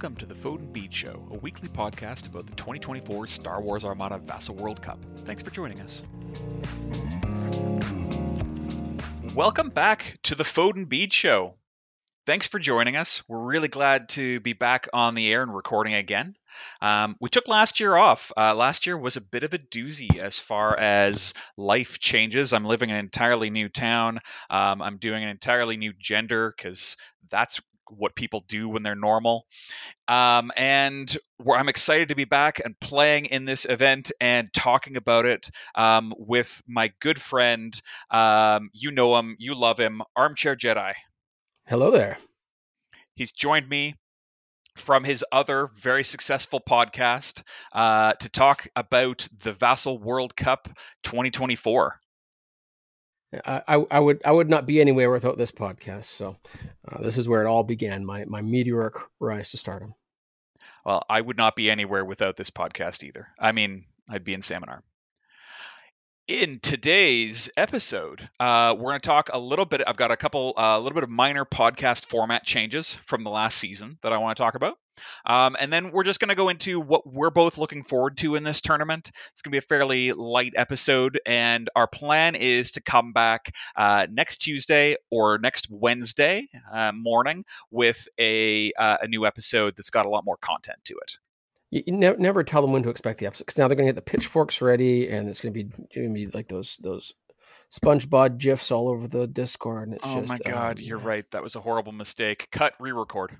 Welcome to the Foden Beat Show, a weekly podcast about the 2024 Star Wars Armada Vassal World Cup. Thanks for joining us. Welcome back to the Foden Beat Show. Thanks for joining us. We're really glad to be back on the air and recording again. Um, we took last year off. Uh, last year was a bit of a doozy as far as life changes. I'm living in an entirely new town. Um, I'm doing an entirely new gender because that's what people do when they're normal. Um, and I'm excited to be back and playing in this event and talking about it um, with my good friend. Um, you know him, you love him, Armchair Jedi. Hello there. He's joined me from his other very successful podcast uh, to talk about the Vassal World Cup 2024. I, I would I would not be anywhere without this podcast. So uh, this is where it all began. My my meteoric rise to stardom. Well, I would not be anywhere without this podcast either. I mean, I'd be in Seminar. In today's episode, uh, we're going to talk a little bit. I've got a couple, a uh, little bit of minor podcast format changes from the last season that I want to talk about. Um, and then we're just going to go into what we're both looking forward to in this tournament. It's going to be a fairly light episode, and our plan is to come back uh, next Tuesday or next Wednesday uh, morning with a, uh, a new episode that's got a lot more content to it you, never, never tell them when to expect the episode because now they're going to get the pitchforks ready and it's going to be going to be like those those SpongeBob gifs all over the Discord. And it's oh just, my god, um, you're right. That was a horrible mistake. Cut, re-record.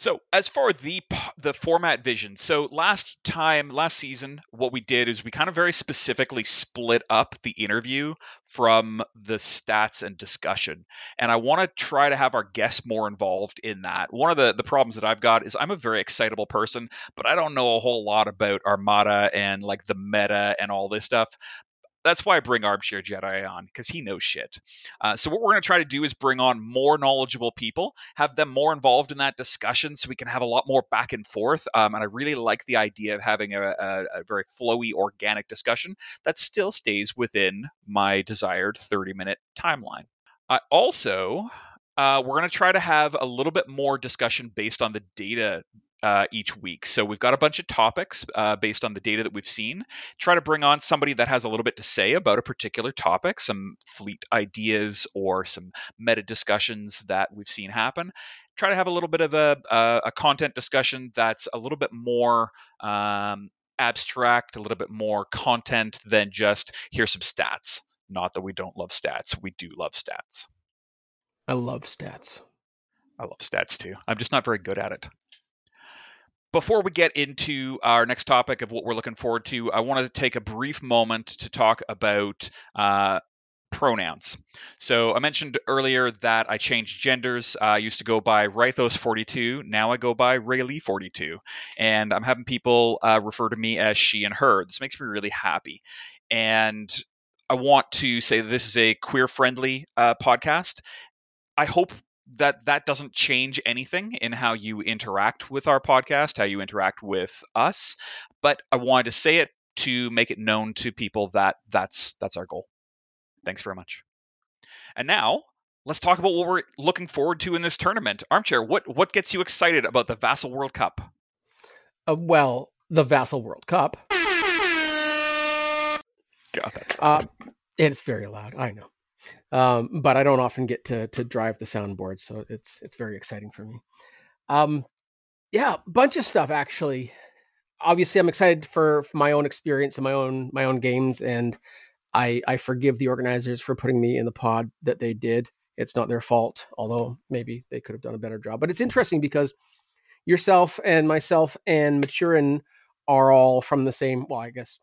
So as for the the format vision, so last time, last season, what we did is we kind of very specifically split up the interview from the stats and discussion, and I want to try to have our guests more involved in that. One of the the problems that I've got is I'm a very excitable person, but I don't know a whole lot about Armada and like the meta and all this stuff that's why I bring Armchair Jedi on because he knows shit. Uh, so what we're going to try to do is bring on more knowledgeable people, have them more involved in that discussion, so we can have a lot more back and forth. Um, and I really like the idea of having a, a, a, very flowy, organic discussion that still stays within my desired 30 minute timeline. I also uh, we're going to try to have a little bit more discussion based on the data uh, each week. So we've got a bunch of topics uh, based on the data that we've seen. Try to bring on somebody that has a little bit to say about a particular topic, some fleet ideas or some meta discussions that we've seen happen. Try to have a little bit of a, a, a content discussion that's a little bit more um, abstract, a little bit more content than just here's some stats. Not that we don't love stats, we do love stats. I love stats. I love stats too. I'm just not very good at it before we get into our next topic of what we're looking forward to, I want to take a brief moment to talk about uh, pronouns. So I mentioned earlier that I changed genders. Uh, I used to go by Rythos42. Now I go by raely42. And I'm having people uh, refer to me as she and her. This makes me really happy. And I want to say this is a queer friendly uh, podcast. I hope that that doesn't change anything in how you interact with our podcast, how you interact with us. But I wanted to say it to make it known to people that that's that's our goal. Thanks very much. And now let's talk about what we're looking forward to in this tournament. Armchair, what what gets you excited about the Vassal World Cup? Uh, well, the Vassal World Cup. God, that's uh, and it's very loud. I know um, but I don't often get to to drive the soundboard, so it's it's very exciting for me. Um, yeah, bunch of stuff actually. Obviously, I'm excited for, for my own experience and my own my own games, and I I forgive the organizers for putting me in the pod that they did. It's not their fault, although maybe they could have done a better job. But it's interesting because yourself and myself and Maturin are all from the same. Well, I guess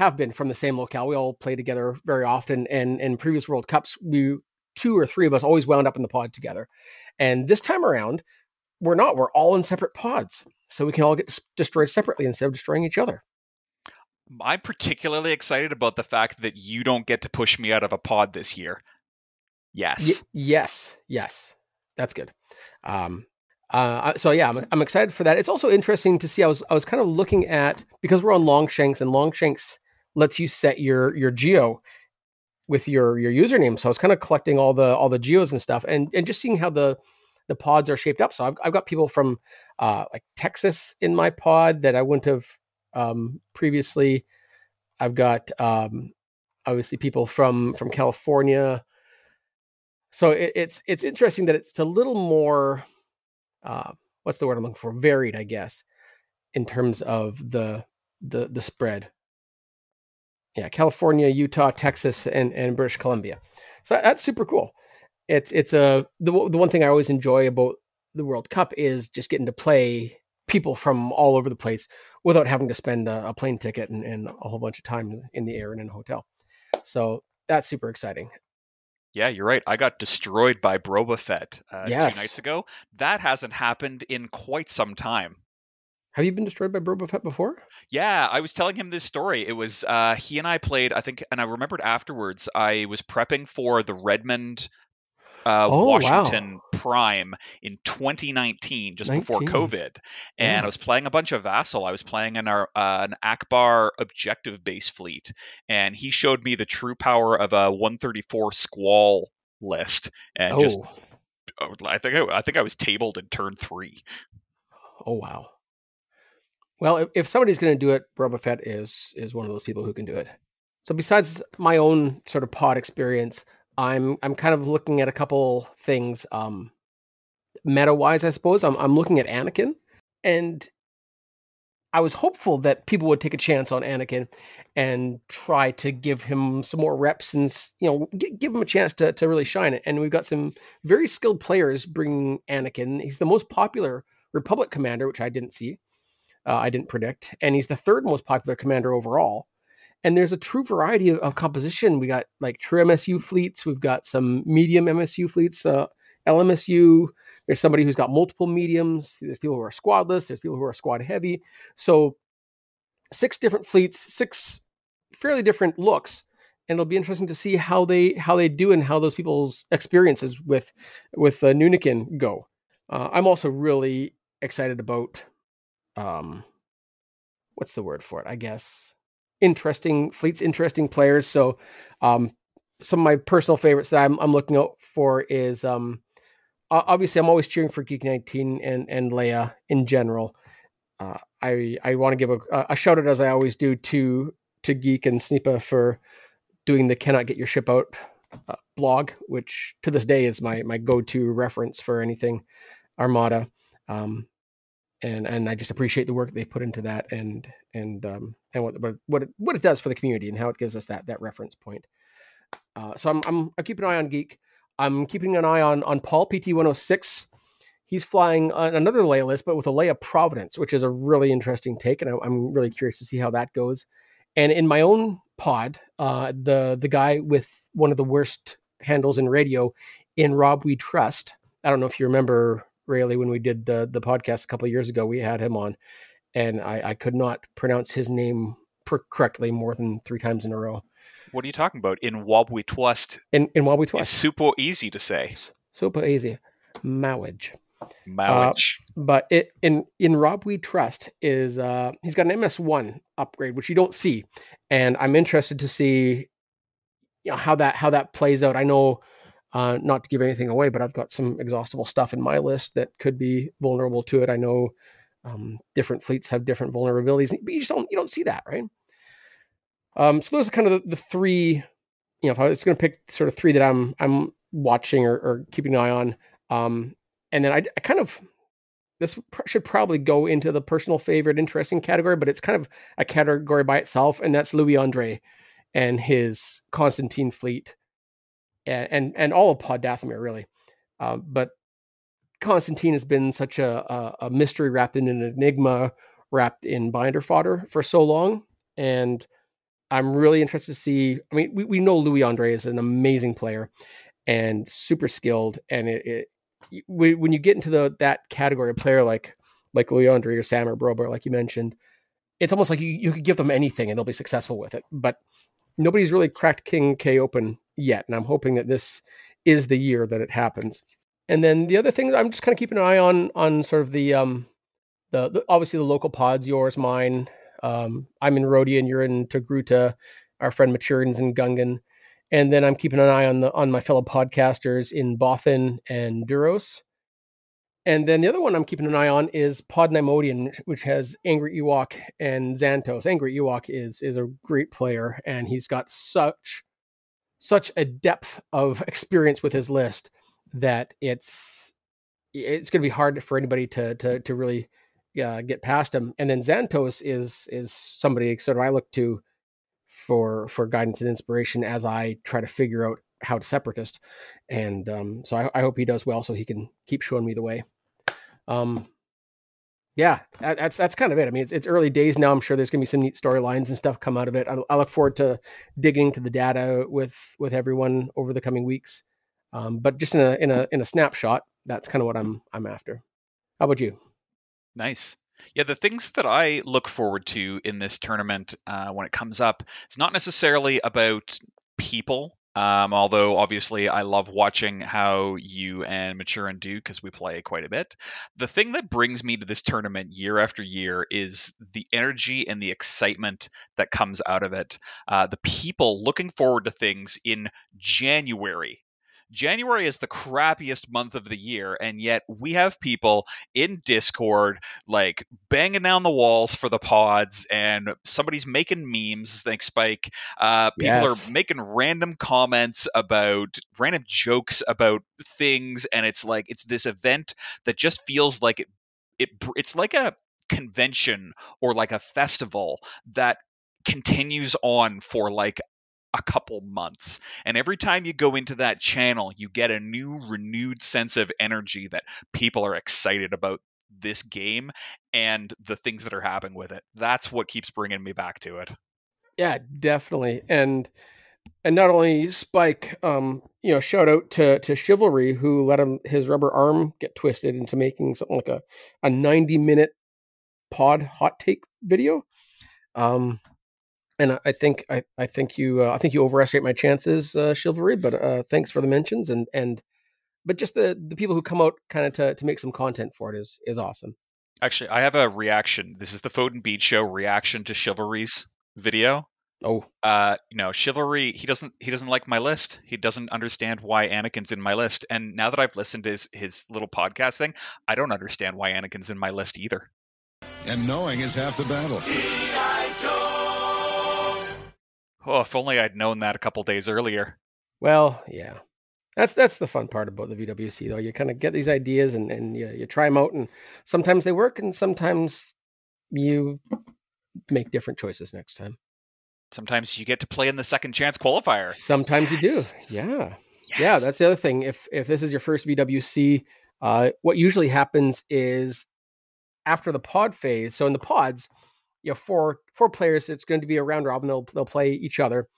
have been from the same locale. We all play together very often, and in previous World Cups, we two or three of us always wound up in the pod together. And this time around, we're not. We're all in separate pods, so we can all get destroyed separately instead of destroying each other. I'm particularly excited about the fact that you don't get to push me out of a pod this year. Yes. Y- yes. Yes. That's good. Um, uh, so yeah, I'm, I'm excited for that. It's also interesting to see. I was I was kind of looking at because we're on Longshanks and Longshanks lets you set your your geo with your your username. So I was kind of collecting all the all the geos and stuff, and and just seeing how the the pods are shaped up. So I've, I've got people from uh, like Texas in my pod that I wouldn't have um, previously. I've got um, obviously people from from California. So it, it's it's interesting that it's a little more uh, what's the word I'm looking for? Varied, I guess, in terms of the the the spread. Yeah, California, Utah, Texas, and and British Columbia. So that's super cool. It's it's a the the one thing I always enjoy about the World Cup is just getting to play people from all over the place without having to spend a, a plane ticket and, and, a whole bunch of time in the air and in a hotel. So that's super exciting. Yeah, you're right. I got destroyed by Brobafett uh, yes. two nights ago. That hasn't happened in quite some time. Have you been destroyed by Boba Fett before? Yeah, I was telling him this story. It was uh, he and I played, I think, and I remembered afterwards. I was prepping for the Redmond uh, oh, Washington wow. Prime in 2019, just 19. before COVID, and. I was playing a bunch of Vassal. I was playing in our uh, an Ackbar objective base fleet, and he showed me the true power of a 134 Squall list, and oh. just I think I, I think I was tabled in turn three. Oh wow. Well, if, if somebody's going to do it, Boba Fett is is one of those people who can do it. So besides my own sort of pod experience, I'm I'm kind of looking at a couple things um meta wise, I suppose. I'm I'm looking at Anakin and I was hopeful that people would take a chance on Anakin and try to give him some more reps and you know g- give him a chance to to really shine it. And we've got some very skilled players bringing Anakin. He's the most popular Republic commander, which I didn't see uh, I didn't predict. And he's the third most popular commander overall. And there's a true variety of, of, composition. We got like true MSU fleets. We've got some medium MSU fleets, uh, LMSU. There's somebody who's got multiple mediums. There's people who are squadless. There's people who are squad heavy. So six different fleets, six fairly different looks and it'll be interesting to see how they how they do and how those people's experiences with with uh, Nunikin go. Uh, I'm also really excited about um what's the word for it? I guess interesting fleets, interesting players. So um some of my personal favorites that I'm I'm looking out for is um obviously I'm always cheering for Geek 19 and and Leia in general. Uh, I I want to give a, a shout out as I always do to to Geek and Sneepa for doing the cannot get your ship out uh, blog, which to this day is my my go to reference for anything Armada. Um, and and I just appreciate the work they put into that and and um and what what it, what it does for the community and how it gives us that that reference point. Uh, so I'm I'm I keep an eye on Geek. I'm keeping an eye on on Paul PT 106. He's flying on another Leia list, but with a Leia Providence, which is a really interesting take, and I, I'm really curious to see how that goes. And in my own pod, uh, the the guy with one of the worst handles in radio in Rob We Trust. I don't know if you remember Raely when we did the the podcast a couple years ago. We had him on, and I, I could not pronounce his name per- correctly more than three times in a row. What are you talking about? In Wobwe Twist? In in Twist. It's super easy to say. Super easy. Mowage. Mowage. Uh, but it in in Rob We Trust is uh he's got an MS1 upgrade, which you don't see. And I'm interested to see you know how that how that plays out. I know uh, not to give anything away, but I've got some exhaustible stuff in my list that could be vulnerable to it. I know um, different fleets have different vulnerabilities, but you just don't you don't see that, right? Um, so those are kind of the, the three. You know, if I was going to pick sort of three that I'm I'm watching or, or keeping an eye on, um, and then I, I kind of this should probably go into the personal favorite interesting category, but it's kind of a category by itself, and that's Louis Andre and his Konstantine fleet and and, and all of Pod Dathomir really. Uh, but Konstantine has been such a, a, a mystery wrapped in an enigma, wrapped in binder fodder for so long, and I'm really interested to see. I mean, we, we know Louis Andre is an amazing player and super skilled, and it, it when you get into the that category of player like like Louis Andre or Sam or Brober, like you mentioned, it's almost like you, you could give them anything and they'll be successful with it. But nobody's really cracked King K open yet, and I'm hoping that this is the year that it happens. And then the other thing I'm just kind of keeping an eye on on sort of the um the, the obviously the local pods, yours, mine. Um, I'm in Rodian, you're in Togruta, our friend Maturin's in Gungan. And then I'm keeping an eye on the on my fellow podcasters in Bothan and Duros. And then the other one I'm keeping an eye on is Pod Neimoidian, which has Angry Ewok and Xantos. Angry Ewok is is a great player, and he's got such such a depth of experience with his list that it's it's going to be hard for anybody to to to really uh, get past him. And then Xantos is is somebody sort of I look to for for guidance and inspiration as I try to figure out how to separatist. And um, so I, I, hope he does well so he can keep showing me the way. Um, yeah, that's that's kind of it. I mean, it's, it's early days now. I'm sure there's gonna be some neat storylines and stuff come out of it. I, I, look forward to digging into the data with with everyone over the coming weeks. Um, but just in a in a in a snapshot, that's kind of what I'm I'm after. How about you? Nice. Yeah, the things that I look forward to in this tournament uh, when it comes up, it's not necessarily about people um, although obviously I love watching how you and Maturin do because we play quite a bit. The thing that brings me to this tournament year after year is the energy and the excitement that comes out of it. Uh, the people looking forward to things in January January is the crappiest month of the year, and yet we have people in Discord like banging down the walls for the pods, and somebody's making memes. Thanks, Spike. Uh, people yes. are making random comments about random jokes about things, and it's like it's this event that just feels like it. It, it's like a convention or like a festival that continues on for like a couple months. And every time you go into that channel, you get a new, renewed sense of energy that people are excited about this game and the things that are happening with it. That's what keeps bringing me back to it. Yeah, definitely. And and not only Spike, um, you know, shout out to to Chivalry who let him his rubber arm get twisted into making something like a a 90 minute pod hot take video. Um, and I think I, I think you uh, I think you overestimate my chances, uh, chivalry. But uh, thanks for the mentions and and but just the the people who come out kind of to to make some content for it is is awesome. Actually, I have a reaction. This is the Foden Beat Show reaction to chivalry's video. Oh, uh, you know, chivalry. He doesn't. He doesn't like my list. He doesn't understand why Anakin's in my list. And now that I've listened to his, his little podcast thing, I don't understand why Anakin's in my list either. And knowing is half the battle. Oh, if only I'd known that a couple days earlier. Well, yeah. That's that's the fun part about the VWC though. You kind of get these ideas and, and you, you try them out and sometimes they work and sometimes you make different choices next time. Sometimes you get to play in the second chance qualifier. Sometimes yes. you do. Yeah. Yes. Yeah, that's the other thing. If if this is your first VWC, uh, what usually happens is after the pod phase. So in the pods, you know four four players. It's going to be a round robin. They'll they'll play each other,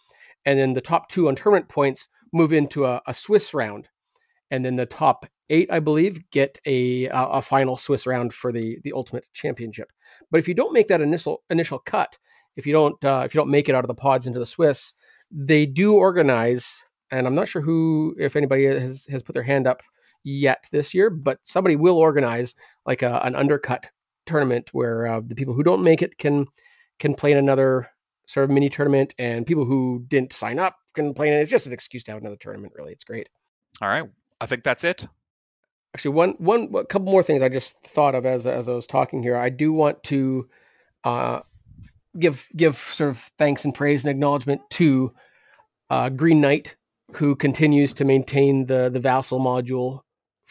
and then the top two on tournament points move into a, a Swiss round, and then the top eight, I believe, get a a final Swiss round for the the ultimate championship. But if you don't make that initial initial cut, if you don't uh, if you don't make it out of the pods into the Swiss, they do organize, and I'm not sure who if anybody has has put their hand up yet this year, but somebody will organize like a, an undercut tournament where uh, the people who don't make it can can play in another sort of mini tournament, and people who didn't sign up can play in it. It's just an excuse to have another tournament. Really, it's great. All right, I think that's it. Actually, one one a couple more things I just thought of as as I was talking here. I do want to uh, give give sort of thanks and praise and acknowledgement to uh, Green Knight, who continues to maintain the the vassal module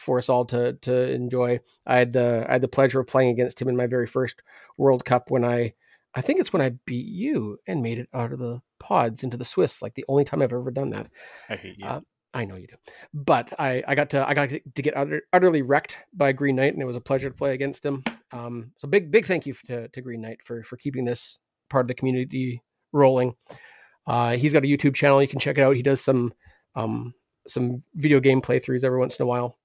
for us all to to enjoy. I had the I had the pleasure of playing against him in my very first World Cup when I I think it's when I beat you and made it out of the pods into the Swiss. Like the only time I've ever done that. I hate you. Uh, I know you do, but I, I got to I got to get utter, utterly wrecked by Green Knight, and it was a pleasure to play against him. Um, so big big thank you to, to Green Knight for for keeping this part of the community rolling. Uh, he's got a YouTube channel you can check it out. He does some um, some video game playthroughs every once in a while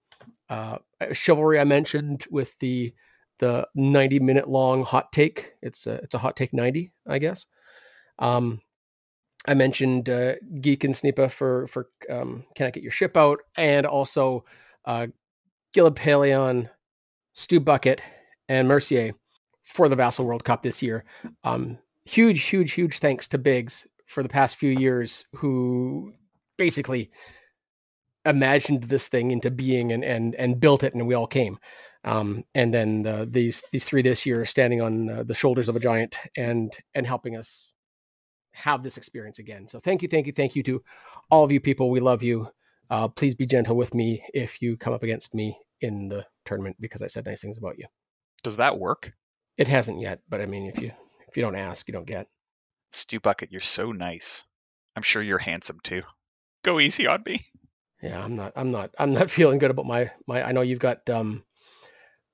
uh, chivalry I mentioned with the the 90 minute long hot take. It's a, it's a hot take 90, I guess. Um, I mentioned uh, Geek and Sneepa for for um, can I get your ship out, and also uh, Paleon, Stu Bucket, and Mercier for the Vassal World Cup this year. Um, huge, huge, huge thanks to Biggs for the past few years, who basically imagined this thing into being and and and built it and we all came Um, and then the, these these three this year are standing on uh, the shoulders of a giant and and helping us have this experience again. So thank you, thank you, thank you to all of you people. We love you. Uh, please be gentle with me if you come up against me in the tournament because I said nice things about you. Does that work? It hasn't yet, but I mean, if you if you don't ask, you don't get. Stu Bucket, you're so nice. I'm sure you're handsome too. Go easy on me. Yeah, I'm not. I'm not. I'm not feeling good about my my. I know you've got um,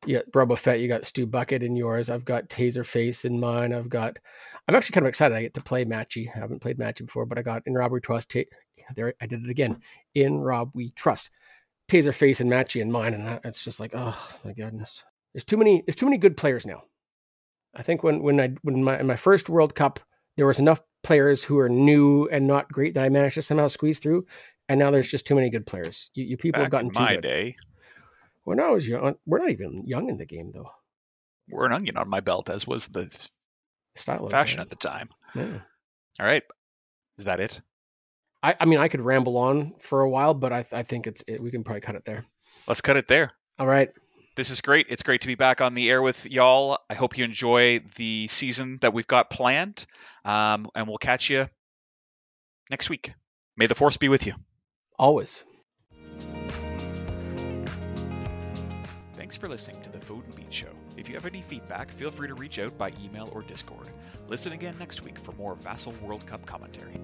you got Boba Fett. You got Stu Bucket in yours. I've got Taserface in mine. I've got. I'm actually kind of excited. I get to play Matchy. I haven't played Matchy before, but I got in Rob We Trust. Ta- there, I did it again. In Rob We Trust. Taserface and Matchy in mine, and that, it's just like, oh my goodness. There's too many. There's too many good players now. I think when when I when my my first World Cup, there was enough players who are new and not great that I managed to somehow squeeze through. And now there's just too many good players. You, you people Back have gotten in too my good. day, When I was young, we're not even young in the game though. we're an onion on my belt, as was the Style of fashion at the time. Yeah. All right, is that it? I, I mean, I could ramble on for a while, but I, I think it's it, we can probably cut it there. Let's cut it there. All right. This is great. It's great to be back on the air with y'all. I hope you enjoy the season that we've got planned, um, and we'll catch you next week. May the force be with you. Always. Thanks for listening to the Food and Beat Show. If you have any feedback, feel free to reach out by email or Discord. Listen again next week for more Vassal World Cup commentary.